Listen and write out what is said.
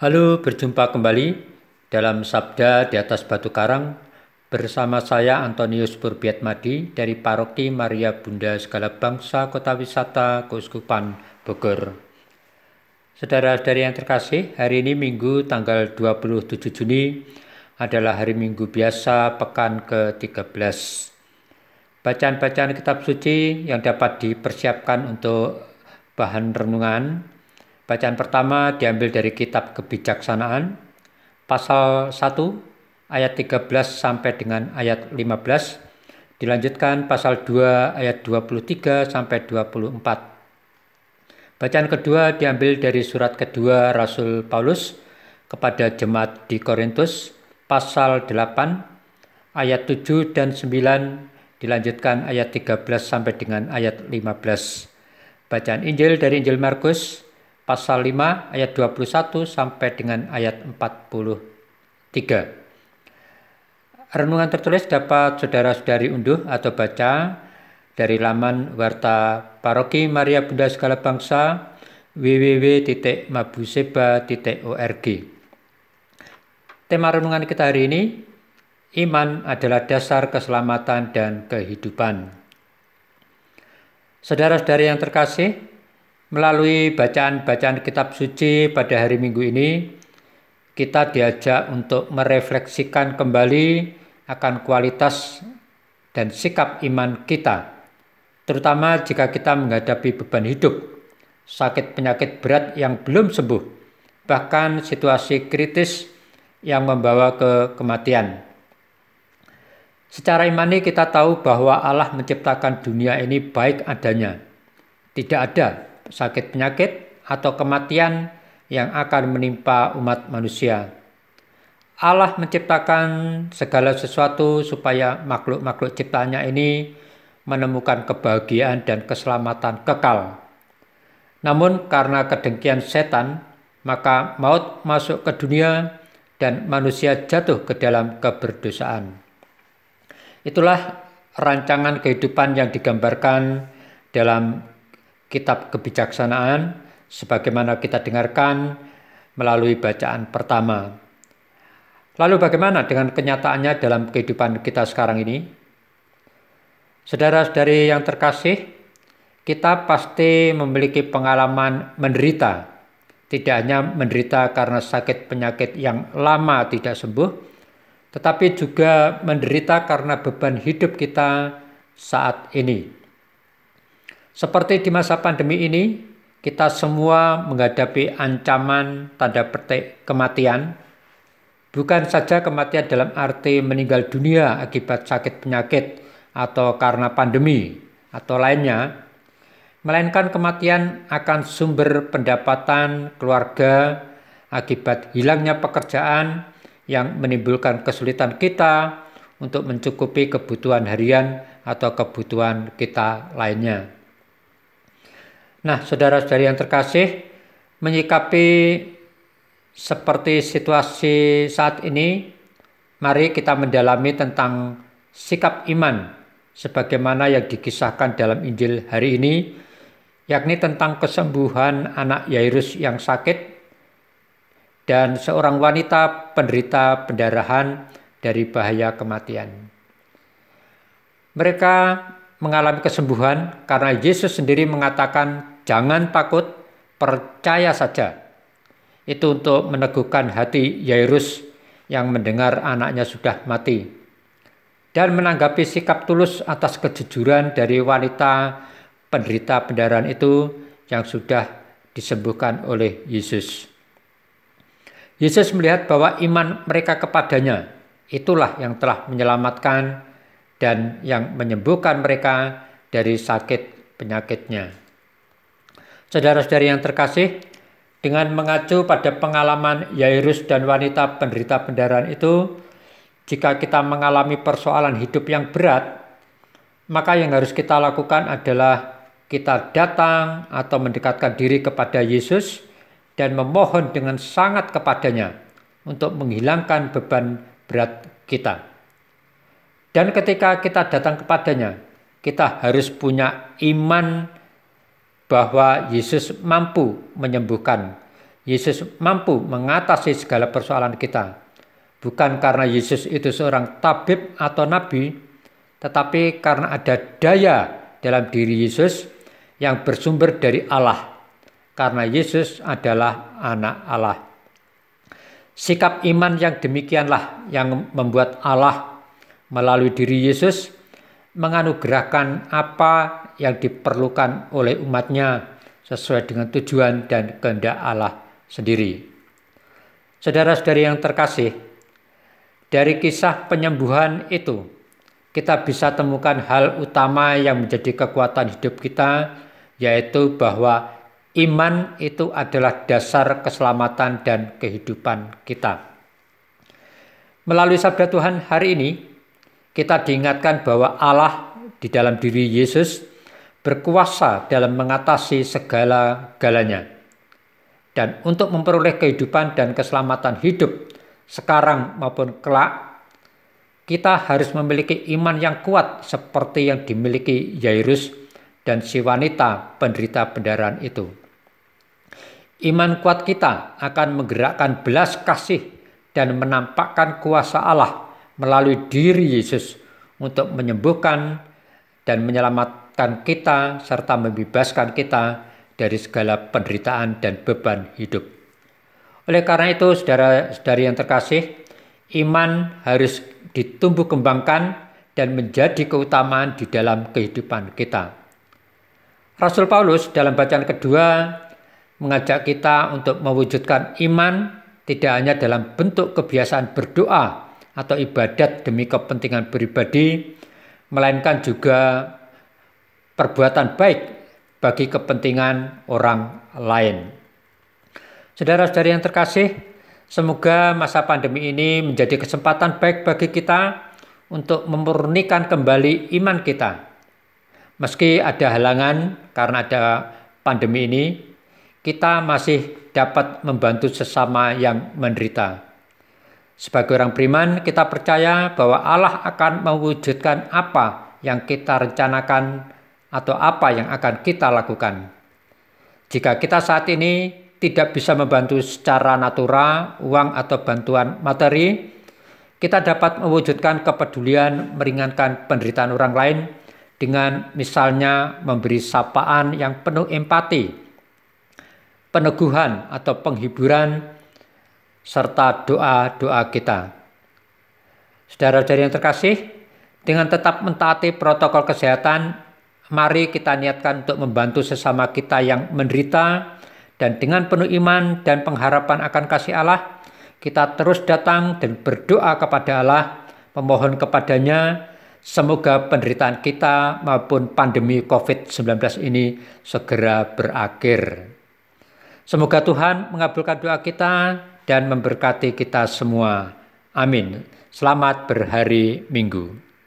Halo, berjumpa kembali dalam Sabda di atas Batu Karang bersama saya Antonius Purbiatmadi dari Paroki Maria Bunda Segala Bangsa Kota Wisata Keuskupan Bogor. Saudara-saudari yang terkasih, hari ini Minggu tanggal 27 Juni adalah hari Minggu biasa pekan ke-13. Bacaan-bacaan kitab suci yang dapat dipersiapkan untuk bahan renungan Bacaan pertama diambil dari kitab kebijaksanaan pasal 1 ayat 13 sampai dengan ayat 15 dilanjutkan pasal 2 ayat 23 sampai 24. Bacaan kedua diambil dari surat kedua Rasul Paulus kepada jemaat di Korintus pasal 8 ayat 7 dan 9 dilanjutkan ayat 13 sampai dengan ayat 15. Bacaan Injil dari Injil Markus pasal 5 ayat 21 sampai dengan ayat 43. Renungan tertulis dapat saudara-saudari unduh atau baca dari laman Warta Paroki Maria Bunda Segala Bangsa www.mabuseba.org. Tema renungan kita hari ini, iman adalah dasar keselamatan dan kehidupan. Saudara-saudari yang terkasih, Melalui bacaan-bacaan kitab suci pada hari Minggu ini, kita diajak untuk merefleksikan kembali akan kualitas dan sikap iman kita, terutama jika kita menghadapi beban hidup, sakit penyakit berat yang belum sembuh, bahkan situasi kritis yang membawa ke kematian. Secara imani kita tahu bahwa Allah menciptakan dunia ini baik adanya. Tidak ada sakit penyakit, atau kematian yang akan menimpa umat manusia. Allah menciptakan segala sesuatu supaya makhluk-makhluk ciptaannya ini menemukan kebahagiaan dan keselamatan kekal. Namun karena kedengkian setan, maka maut masuk ke dunia dan manusia jatuh ke dalam keberdosaan. Itulah rancangan kehidupan yang digambarkan dalam kitab kebijaksanaan sebagaimana kita dengarkan melalui bacaan pertama. Lalu bagaimana dengan kenyataannya dalam kehidupan kita sekarang ini? Saudara-saudari yang terkasih, kita pasti memiliki pengalaman menderita. Tidak hanya menderita karena sakit penyakit yang lama tidak sembuh, tetapi juga menderita karena beban hidup kita saat ini. Seperti di masa pandemi ini, kita semua menghadapi ancaman tanda petik kematian, bukan saja kematian dalam arti meninggal dunia akibat sakit penyakit atau karena pandemi atau lainnya, melainkan kematian akan sumber pendapatan keluarga akibat hilangnya pekerjaan yang menimbulkan kesulitan kita untuk mencukupi kebutuhan harian atau kebutuhan kita lainnya. Nah, saudara-saudari yang terkasih, menyikapi seperti situasi saat ini, mari kita mendalami tentang sikap iman sebagaimana yang dikisahkan dalam Injil hari ini, yakni tentang kesembuhan anak Yairus yang sakit dan seorang wanita penderita pendarahan dari bahaya kematian. Mereka mengalami kesembuhan karena Yesus sendiri mengatakan jangan takut, percaya saja. Itu untuk meneguhkan hati Yairus yang mendengar anaknya sudah mati. Dan menanggapi sikap tulus atas kejujuran dari wanita penderita pendarahan itu yang sudah disembuhkan oleh Yesus. Yesus melihat bahwa iman mereka kepadanya itulah yang telah menyelamatkan dan yang menyembuhkan mereka dari sakit penyakitnya. Saudara-saudari yang terkasih, dengan mengacu pada pengalaman Yairus dan wanita penderita pendarahan itu, jika kita mengalami persoalan hidup yang berat, maka yang harus kita lakukan adalah kita datang atau mendekatkan diri kepada Yesus dan memohon dengan sangat kepadanya untuk menghilangkan beban berat kita. Dan ketika kita datang kepadanya, kita harus punya iman bahwa Yesus mampu menyembuhkan Yesus mampu mengatasi segala persoalan kita. Bukan karena Yesus itu seorang tabib atau nabi, tetapi karena ada daya dalam diri Yesus yang bersumber dari Allah. Karena Yesus adalah anak Allah. Sikap iman yang demikianlah yang membuat Allah melalui diri Yesus menganugerahkan apa yang diperlukan oleh umatnya sesuai dengan tujuan dan kehendak Allah sendiri. Saudara-saudari yang terkasih, dari kisah penyembuhan itu, kita bisa temukan hal utama yang menjadi kekuatan hidup kita, yaitu bahwa iman itu adalah dasar keselamatan dan kehidupan kita. Melalui sabda Tuhan hari ini, kita diingatkan bahwa Allah di dalam diri Yesus berkuasa dalam mengatasi segala-galanya dan untuk memperoleh kehidupan dan keselamatan hidup sekarang maupun kelak, kita harus memiliki iman yang kuat seperti yang dimiliki Yairus dan si wanita penderita pendarahan itu. Iman kuat kita akan menggerakkan belas kasih dan menampakkan kuasa Allah melalui diri Yesus untuk menyembuhkan dan menyelamatkan kita serta membebaskan kita dari segala penderitaan dan beban hidup. Oleh karena itu, saudara-saudari yang terkasih, iman harus ditumbuh kembangkan dan menjadi keutamaan di dalam kehidupan kita. Rasul Paulus dalam bacaan kedua mengajak kita untuk mewujudkan iman tidak hanya dalam bentuk kebiasaan berdoa atau ibadat demi kepentingan pribadi, melainkan juga perbuatan baik bagi kepentingan orang lain. Saudara-saudari yang terkasih, semoga masa pandemi ini menjadi kesempatan baik bagi kita untuk memurnikan kembali iman kita. Meski ada halangan karena ada pandemi ini, kita masih dapat membantu sesama yang menderita. Sebagai orang beriman, kita percaya bahwa Allah akan mewujudkan apa yang kita rencanakan atau apa yang akan kita lakukan. Jika kita saat ini tidak bisa membantu secara natural, uang atau bantuan materi, kita dapat mewujudkan kepedulian meringankan penderitaan orang lain dengan misalnya memberi sapaan yang penuh empati, peneguhan atau penghiburan, serta doa-doa kita. Saudara-saudari yang terkasih, dengan tetap mentaati protokol kesehatan mari kita niatkan untuk membantu sesama kita yang menderita dan dengan penuh iman dan pengharapan akan kasih Allah, kita terus datang dan berdoa kepada Allah, memohon kepadanya semoga penderitaan kita maupun pandemi COVID-19 ini segera berakhir. Semoga Tuhan mengabulkan doa kita dan memberkati kita semua. Amin. Selamat berhari Minggu.